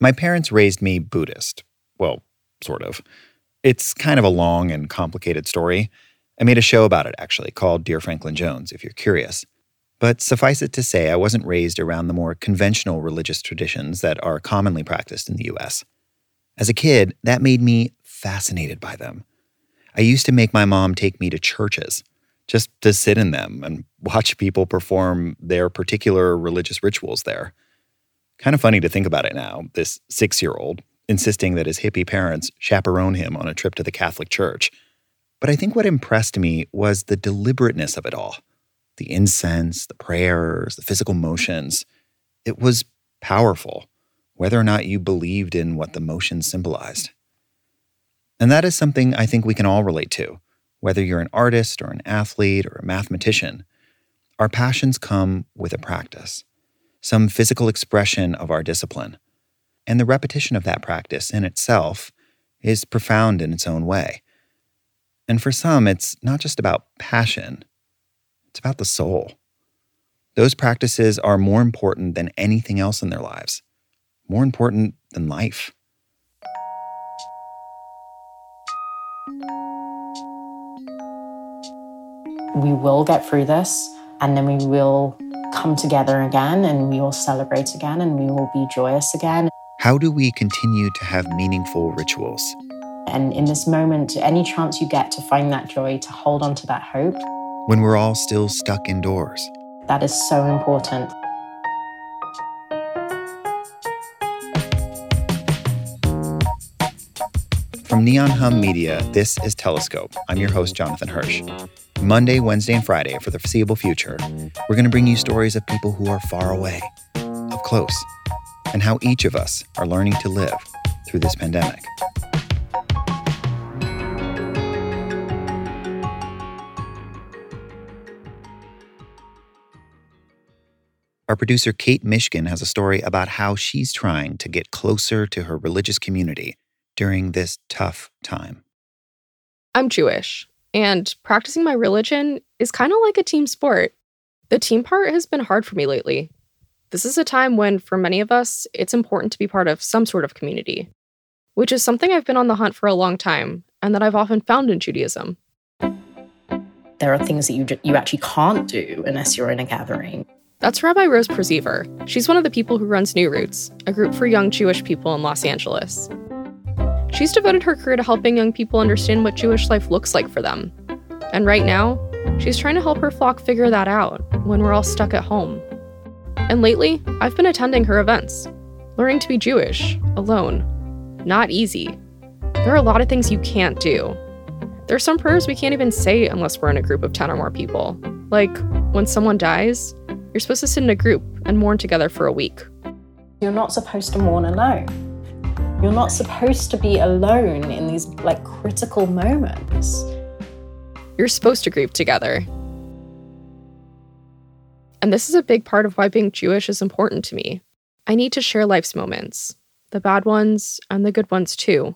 My parents raised me Buddhist. Well, sort of. It's kind of a long and complicated story. I made a show about it, actually, called Dear Franklin Jones, if you're curious. But suffice it to say, I wasn't raised around the more conventional religious traditions that are commonly practiced in the US. As a kid, that made me fascinated by them. I used to make my mom take me to churches just to sit in them and watch people perform their particular religious rituals there. Kind of funny to think about it now, this six year old insisting that his hippie parents chaperone him on a trip to the Catholic Church. But I think what impressed me was the deliberateness of it all the incense, the prayers, the physical motions. It was powerful, whether or not you believed in what the motions symbolized. And that is something I think we can all relate to, whether you're an artist or an athlete or a mathematician. Our passions come with a practice, some physical expression of our discipline. And the repetition of that practice in itself is profound in its own way. And for some, it's not just about passion, it's about the soul. Those practices are more important than anything else in their lives, more important than life. We will get through this and then we will come together again and we will celebrate again and we will be joyous again. How do we continue to have meaningful rituals? And in this moment, any chance you get to find that joy, to hold on to that hope, when we're all still stuck indoors. That is so important. From Neon Hum Media, this is Telescope. I'm your host, Jonathan Hirsch. Monday, Wednesday, and Friday for the foreseeable future, we're going to bring you stories of people who are far away, up close, and how each of us are learning to live through this pandemic. Our producer, Kate Mishkin, has a story about how she's trying to get closer to her religious community during this tough time. I'm Jewish, and practicing my religion is kind of like a team sport. The team part has been hard for me lately. This is a time when, for many of us, it's important to be part of some sort of community, which is something I've been on the hunt for a long time and that I've often found in Judaism. There are things that you, you actually can't do unless you're in a gathering. That's Rabbi Rose Prevezer. She's one of the people who runs NuRoots, a group for young Jewish people in Los Angeles. She's devoted her career to helping young people understand what Jewish life looks like for them. And right now, she's trying to help her flock figure that out when we're all stuck at home. And lately, I've been attending her events, learning to be Jewish, alone. Not easy. There are a lot of things you can't do. There are some prayers we can't even say unless we're in a group of 10 or more people. Like, when someone dies, you're supposed to sit in a group and mourn together for a week. You're not supposed to mourn alone. You're not supposed to be alone in these like critical moments. You're supposed to grieve together. And this is a big part of why being Jewish is important to me. I need to share life's moments, the bad ones and the good ones too,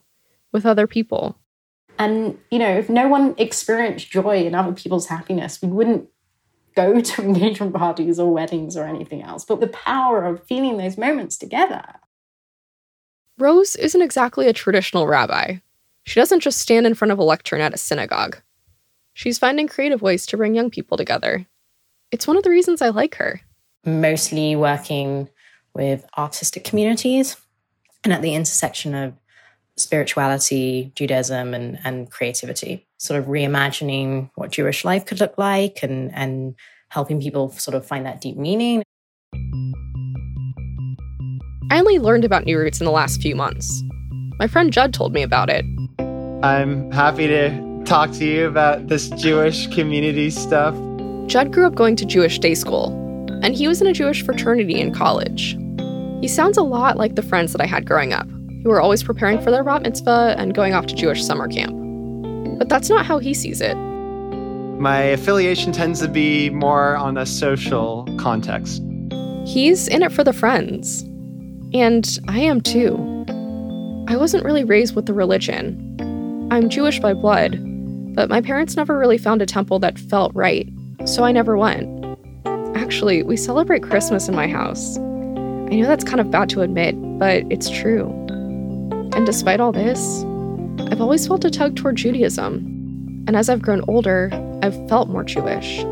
with other people. And, you know, if no one experienced joy in other people's happiness, we wouldn't go to engagement parties or weddings or anything else, but the power of feeling those moments together. Rose isn't exactly a traditional rabbi. She doesn't just stand in front of a lectern at a synagogue. She's finding creative ways to bring young people together. It's one of the reasons I like her. Mostly working with artistic communities and at the intersection of spirituality, Judaism, and, and creativity, sort of reimagining what Jewish life could look like and, and helping people sort of find that deep meaning. I only learned about NuRoots in the last few months. My friend Judd told me about it. I'm happy to talk to you about this Jewish community stuff. Judd grew up going to Jewish day school, and he was in a Jewish fraternity in college. He sounds a lot like the friends that I had growing up who were always preparing for their bat mitzvah and going off to Jewish summer camp. But that's not how he sees it. My affiliation tends to be more on a social context. He's in it for the friends. And I am too. I wasn't really raised with the religion. I'm Jewish by blood, but my parents never really found a temple that felt right, so I never went. Actually, we celebrate Christmas in my house. I know that's kind of bad to admit, but it's true. And despite all this, I've always felt a tug toward Judaism. And as I've grown older, I've felt more Jewish.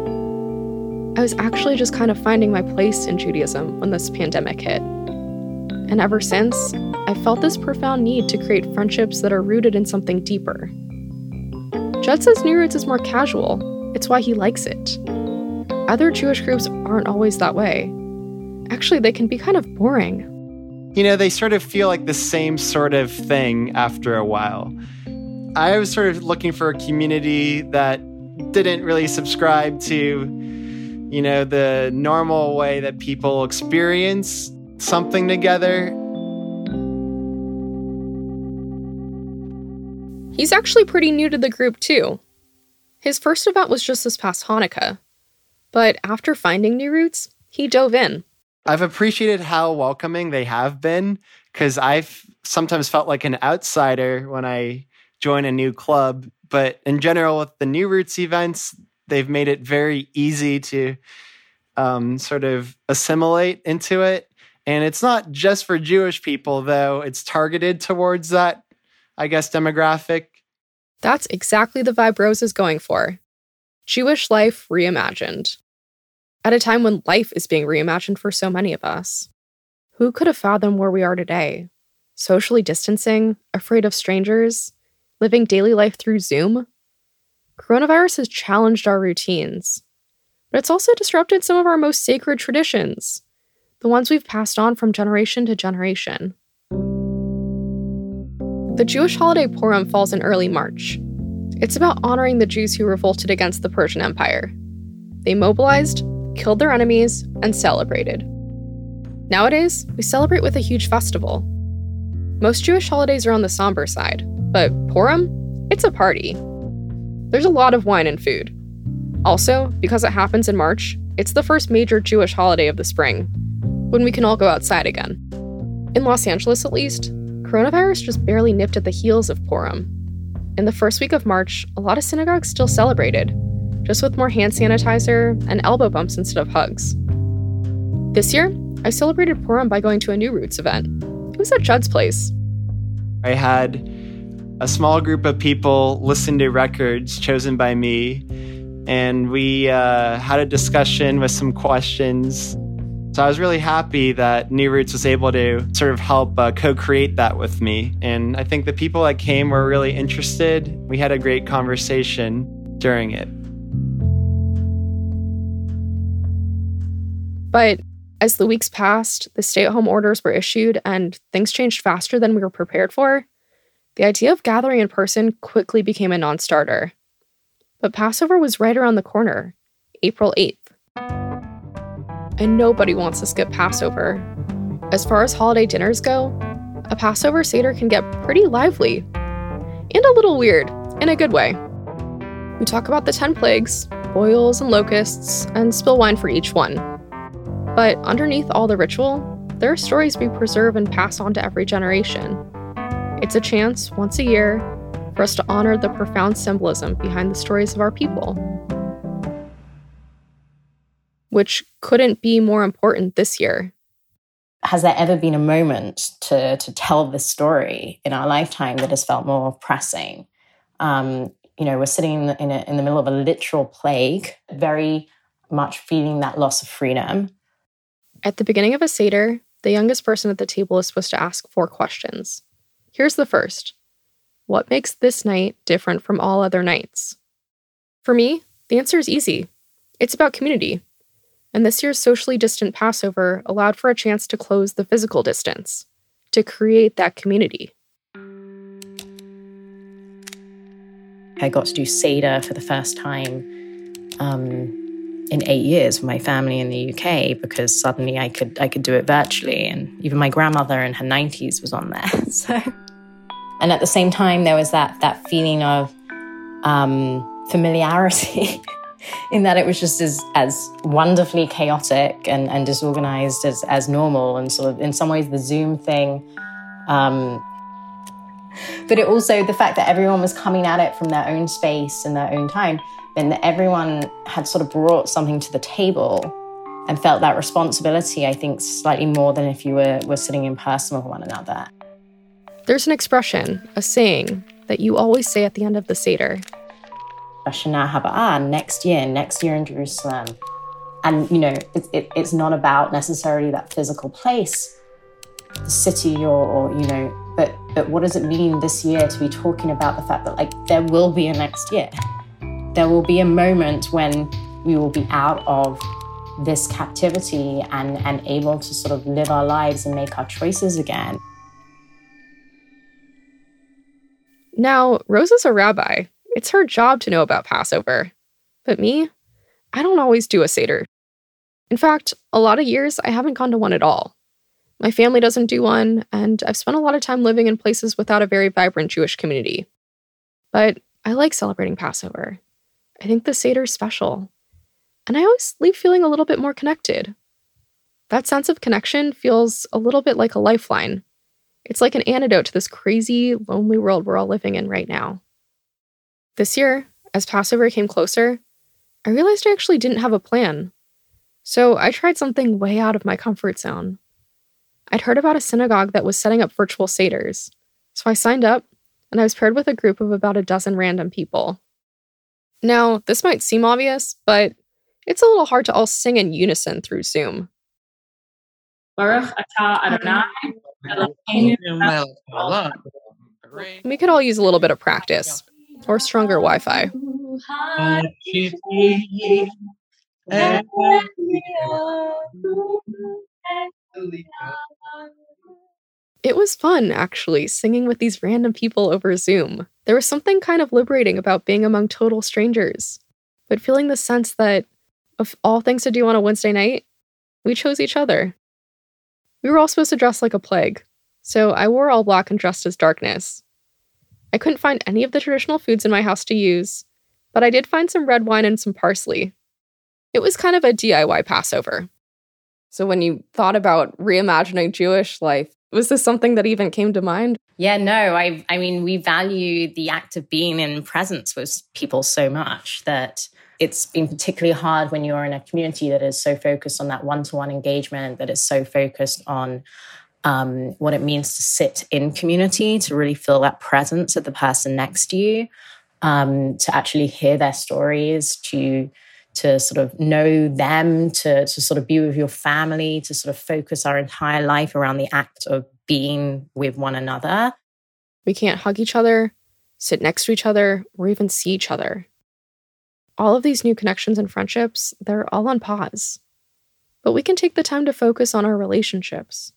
I was actually just kind of finding my place in Judaism when this pandemic hit. And ever since, I've felt this profound need to create friendships that are rooted in something deeper. Judd says NuRoots is more casual, it's why he likes it. Other Jewish groups aren't always that way. Actually, they can be kind of boring. You know, they sort of feel like the same sort of thing after a while. I was sort of looking for a community that didn't really subscribe to, you know, the normal way that people experience something together. He's actually pretty new to the group, too. His first event was just this past Hanukkah. But after finding NuRoots, he dove in. I've appreciated how welcoming they have been because I've sometimes felt like an outsider when I join a new club. But in general, with the NuRoots events, they've made it very easy to um, sort of assimilate into it. And it's not just for Jewish people, though, it's targeted towards that, I guess, demographic. That's exactly the vibe Rose is going for Jewish life reimagined. At a time when life is being reimagined for so many of us. Who could have fathomed where we are today? Socially distancing, afraid of strangers, living daily life through Zoom? Coronavirus has challenged our routines, but it's also disrupted some of our most sacred traditions, the ones we've passed on from generation to generation. The Jewish holiday Purim falls in early March. It's about honoring the Jews who revolted against the Persian Empire. They mobilized, killed their enemies, and celebrated. Nowadays, we celebrate with a huge festival. Most Jewish holidays are on the somber side, but Purim? It's a party. There's a lot of wine and food. Also, because it happens in March, it's the first major Jewish holiday of the spring, when we can all go outside again. In Los Angeles, at least, coronavirus just barely nipped at the heels of Purim. In the first week of March, a lot of synagogues still celebrated, just with more hand sanitizer and elbow bumps instead of hugs. This year, I celebrated Purim by going to a NuRoots event. It was at Judd's place. I had a small group of people listen to records chosen by me, and we uh, had a discussion with some questions. So I was really happy that NuRoots was able to sort of help uh, co create that with me. And I think the people that came were really interested. We had a great conversation during it. But as the weeks passed, the stay at home orders were issued, and things changed faster than we were prepared for. The idea of gathering in person quickly became a non starter. But Passover was right around the corner, April 8th. And nobody wants to skip Passover. As far as holiday dinners go, a Passover Seder can get pretty lively and a little weird in a good way. We talk about the 10 plagues, boils and locusts, and spill wine for each one. But underneath all the ritual, there are stories we preserve and pass on to every generation. It's a chance, once a year, for us to honor the profound symbolism behind the stories of our people. Which couldn't be more important this year. Has there ever been a moment to, to tell this story in our lifetime that has felt more pressing? Um, you know, we're sitting in in, a, in the middle of a literal plague, very much feeling that loss of freedom. At the beginning of a Seder, the youngest person at the table is supposed to ask four questions. Here's the first What makes this night different from all other nights? For me, the answer is easy it's about community. And this year's socially distant Passover allowed for a chance to close the physical distance, to create that community. I got to do Seder for the first time um, in eight years with my family in the UK because suddenly I could I could do it virtually, and even my grandmother in her 90s was on there. So and at the same time, there was that that feeling of um, familiarity, in that it was just as as wonderfully chaotic and, and disorganized as as normal, and sort of in some ways the Zoom thing. Um, but it also the fact that everyone was coming at it from their own space and their own time, and that everyone had sort of brought something to the table and felt that responsibility, I think, slightly more than if you were, were sitting in person with one another. There's an expression, a saying, that you always say at the end of the Seder. Next year, next year in Jerusalem. And, you know, it, it, it's not about necessarily that physical place, the city or, or, you know, but, but what does it mean this year to be talking about the fact that, like, there will be a next year? There will be a moment when we will be out of this captivity and, and able to sort of live our lives and make our choices again. Now, Rose is a rabbi. It's her job to know about Passover. But me, I don't always do a Seder. In fact, a lot of years I haven't gone to one at all. My family doesn't do one, and I've spent a lot of time living in places without a very vibrant Jewish community. But I like celebrating Passover. I think the Seder is special. And I always leave feeling a little bit more connected. That sense of connection feels a little bit like a lifeline. It's like an antidote to this crazy, lonely world we're all living in right now. This year, as Passover came closer, I realized I actually didn't have a plan. So I tried something way out of my comfort zone. I'd heard about a synagogue that was setting up virtual Seders, so I signed up and I was paired with a group of about a dozen random people. Now, this might seem obvious, but it's a little hard to all sing in unison through Zoom. Baruch atah Adonai we could all use a little bit of practice or stronger Wi Fi. It was fun, actually, singing with these random people over Zoom. There was something kind of liberating about being among total strangers, but feeling the sense that, of all things to do on a Wednesday night, we chose each other. We were all supposed to dress like a plague, so I wore all black and dressed as darkness. I couldn't find any of the traditional foods in my house to use, but I did find some red wine and some parsley. It was kind of a DIY Passover. So, when you thought about reimagining Jewish life, was this something that even came to mind? Yeah, no, I I mean we value the act of being in presence with people so much that it's been particularly hard when you're in a community that is so focused on that one-to-one engagement, that is so focused on um, what it means to sit in community, to really feel that presence of the person next to you, um, to actually hear their stories, to to sort of know them, to, to sort of be with your family, to sort of focus our entire life around the act of being with one another. We can't hug each other, sit next to each other, or even see each other. All of these new connections and friendships, they're all on pause. But we can take the time to focus on our relationships.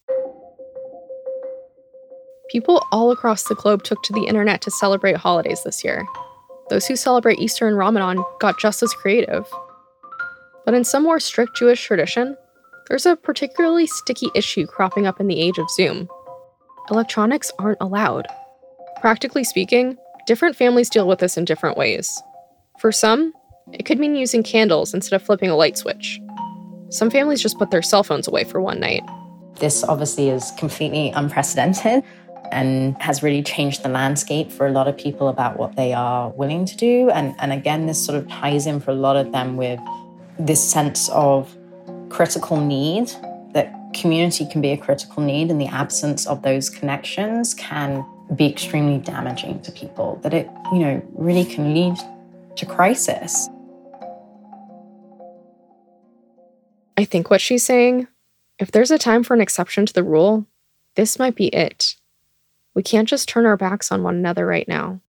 People all across the globe took to the internet to celebrate holidays this year. Those who celebrate Easter and Ramadan got just as creative. But in some more strict Jewish tradition, there's a particularly sticky issue cropping up in the age of Zoom. Electronics aren't allowed. Practically speaking, different families deal with this in different ways. For some, it could mean using candles instead of flipping a light switch. Some families just put their cell phones away for one night. This obviously is completely unprecedented and has really changed the landscape for a lot of people about what they are willing to do. And, and again, this sort of ties in for a lot of them with this sense of critical need that community can be a critical need and the absence of those connections can be extremely damaging to people that it you know really can lead to crisis i think what she's saying if there's a time for an exception to the rule this might be it we can't just turn our backs on one another right now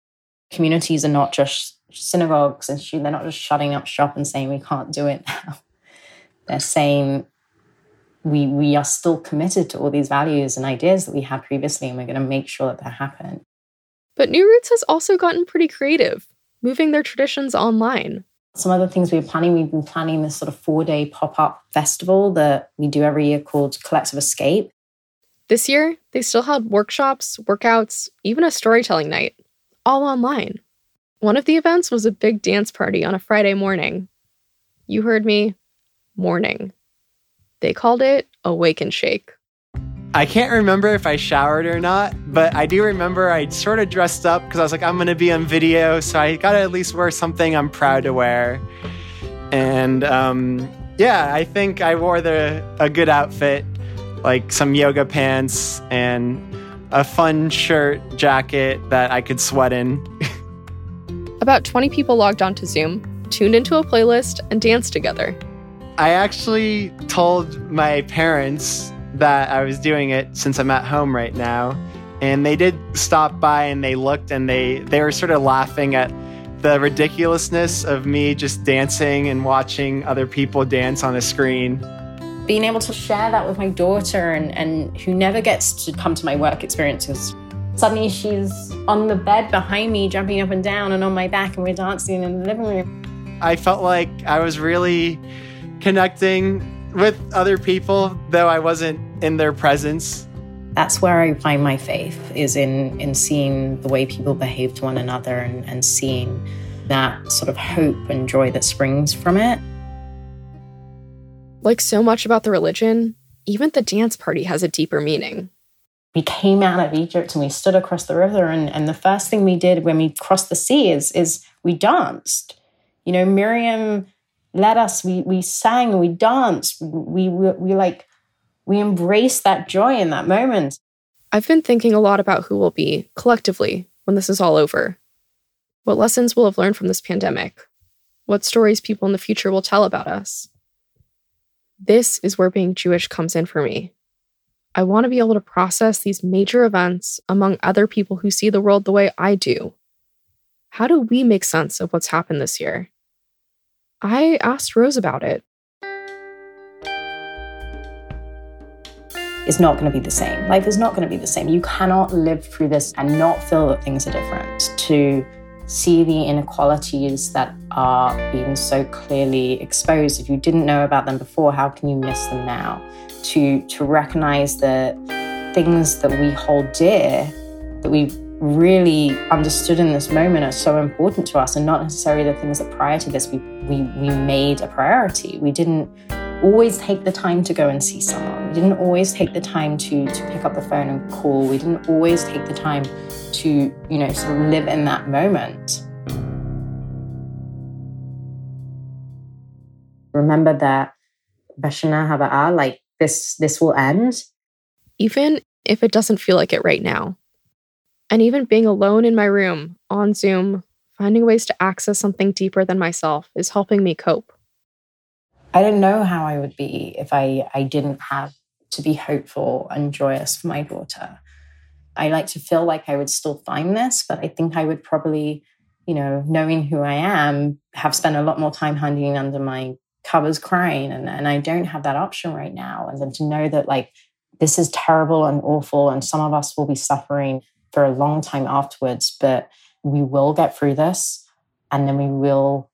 communities are not just synagogues and they're not just shutting up shop and saying we can't do it now. They're saying we we are still committed to all these values and ideas that we had previously, and we're going to make sure that that happen. But NuRoots has also gotten pretty creative, moving their traditions online. Some other things we are planning, we've been planning this sort of four day pop up festival that we do every year called Collective Escape. This year, they still held workshops, workouts, even a storytelling night, all online. One of the events was a big dance party on a Friday morning. You heard me, morning. They called it Awake and shake. I can't remember if I showered or not, but I do remember I sort of dressed up because I was like, I'm going to be on video, so I got to at least wear something I'm proud to wear. And um, Yeah, I think I wore the a good outfit, like some yoga pants and a fun shirt jacket that I could sweat in. About 20 people logged onto Zoom, tuned into a playlist, and danced together. I actually told my parents that I was doing it since I'm at home right now. And they did stop by and they looked and they, they were sort of laughing at the ridiculousness of me just dancing and watching other people dance on a screen. Being able to share that with my daughter and, and who never gets to come to my work experiences. Suddenly she's on the bed behind me, jumping up and down and on my back, and we're dancing in the living room. I felt like I was really connecting with other people, though I wasn't in their presence. That's where I find my faith is in in seeing the way people behave to one another and, and seeing that sort of hope and joy that springs from it. Like so much about the religion, even the dance party has a deeper meaning. We came out of Egypt and we stood across the river, and, and the first thing we did when we crossed the sea is, is we danced. You know, Miriam led us, we, we sang, we danced, we, we, we like we embraced that joy in that moment. I've been thinking a lot about who we'll be collectively when this is all over. What lessons we'll have learned from this pandemic. What stories people in the future will tell about us. This is where being Jewish comes in for me. I want to be able to process these major events among other people who see the world the way I do. How do we make sense of what's happened this year? I asked Rose about it. it. is not going to be the same. Life is not going to be the same. You cannot live through this and not feel that things are different. To see the inequalities that are being so clearly exposed, if you didn't know about them before, how can you miss them now? To to recognize the things that we hold dear, that we really understood in this moment are so important to us and not necessarily the things that prior to this we we, we made a priority. We didn't always take the time to go and see someone. We didn't always take the time to to pick up the phone and call. We didn't always take the time to, you know, sort of live in that moment. Remember that Bashana Haba'a, like this this will end. Even if it doesn't feel like it right now. And even being alone in my room on Zoom, finding ways to access something deeper than myself is helping me cope. I didn't know how I would be if I, I didn't have to be hopeful and joyous for my daughter. I like to feel like I would still find this, but I think I would probably, you know, knowing who I am, have spent a lot more time hiding under my covers crying. And, and I don't have that option right now. And then to know that, like, this is terrible and awful, and some of us will be suffering for a long time afterwards, but we will get through this and then we will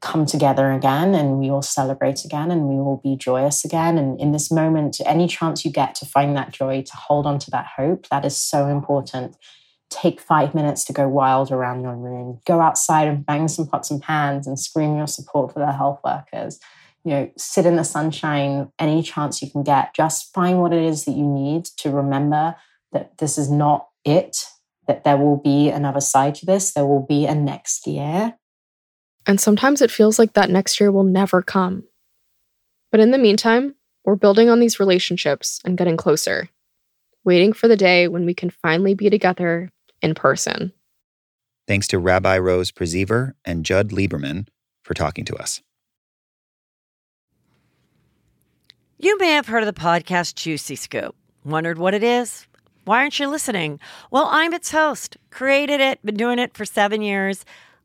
come together again and we will celebrate again and we will be joyous again. And in this moment, any chance you get to find that joy, to hold on to that hope, that is so important. Take five minutes to go wild around your room. Go outside and bang some pots and pans and scream your support for the health workers. You know, sit in the sunshine any chance you can get. Just find what it is that you need to remember that this is not it, that there will be another side to this. There will be a next year and sometimes it feels like that next year will never come. But in the meantime, we're building on these relationships and getting closer, waiting for the day when we can finally be together in person. Thanks to Rabbi Rose Prevezer and Judd Lieberman for talking to us. You may have heard of the podcast Juicy Scoop. Wondered what it is? Why aren't you listening? Well, I'm its host, created it, been doing it for seven years.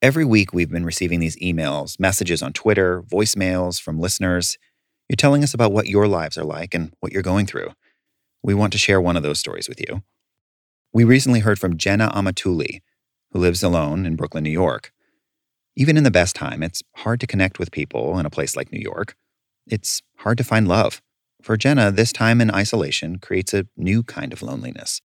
every week we've been receiving these emails, messages on Twitter, voicemails from listeners. You're telling us about what your lives are like and what you're going through. We want to share one of those stories with you. We recently heard from Jenna Amatuli, who lives alone in Brooklyn, New York. Even in the best time, it's hard to connect with people in a place like New York. It's hard to find love. For Jenna, this time in isolation creates a new kind of loneliness.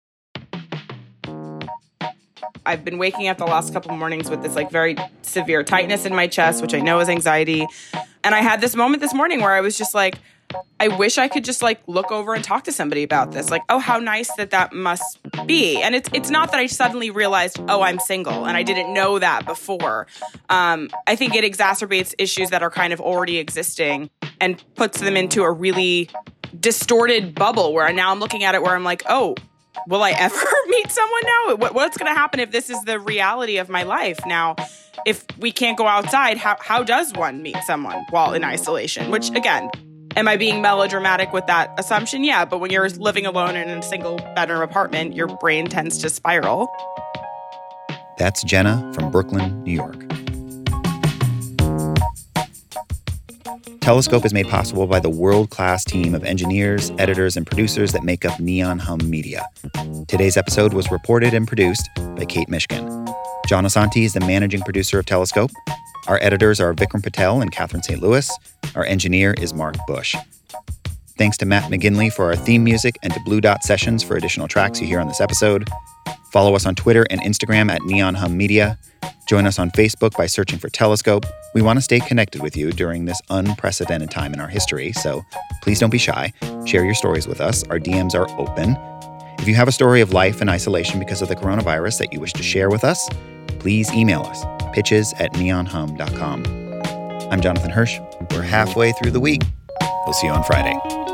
I've been waking up the last couple mornings with this like very severe tightness in my chest, which I know is anxiety. And I had this moment this morning where I was just like, I wish I could just like look over and talk to somebody about this. Like, oh, how nice that that must be. And it's it's not that I suddenly realized, oh, I'm single, and I didn't know that before. Um, I think it exacerbates issues that are kind of already existing and puts them into a really distorted bubble where now I'm looking at it where I'm like, oh, will I ever meet someone now? What, what's going to happen if this is the reality of my life now? If we can't go outside, how how does one meet someone while in isolation? Which again Am I being melodramatic with that assumption? Yeah, but when you're living alone in a single bedroom apartment, your brain tends to spiral. That's Jenna from Brooklyn, New York. Telescope is made possible by the world class team of engineers, editors, and producers that make up Neon Hum Media. Today's episode was reported and produced by Kate Mishkin. John Asante is the managing producer of Telescope. Our editors are Vikram Patel and Catherine St. Louis. Our engineer is Mark Bush. Thanks to Matt McGinley for our theme music and to Blue Dot Sessions for additional tracks you hear on this episode. Follow us on Twitter and Instagram at Neon Hum Media. Join us on Facebook by searching for Telescope. We want to stay connected with you during this unprecedented time in our history, so please don't be shy. Share your stories with us. Our DMs are open. If you have a story of life in isolation because of the coronavirus that you wish to share with us, please email us pitches at neonhum.com. I'm Jonathan Hirsch. We're halfway through the week. We'll see you on Friday.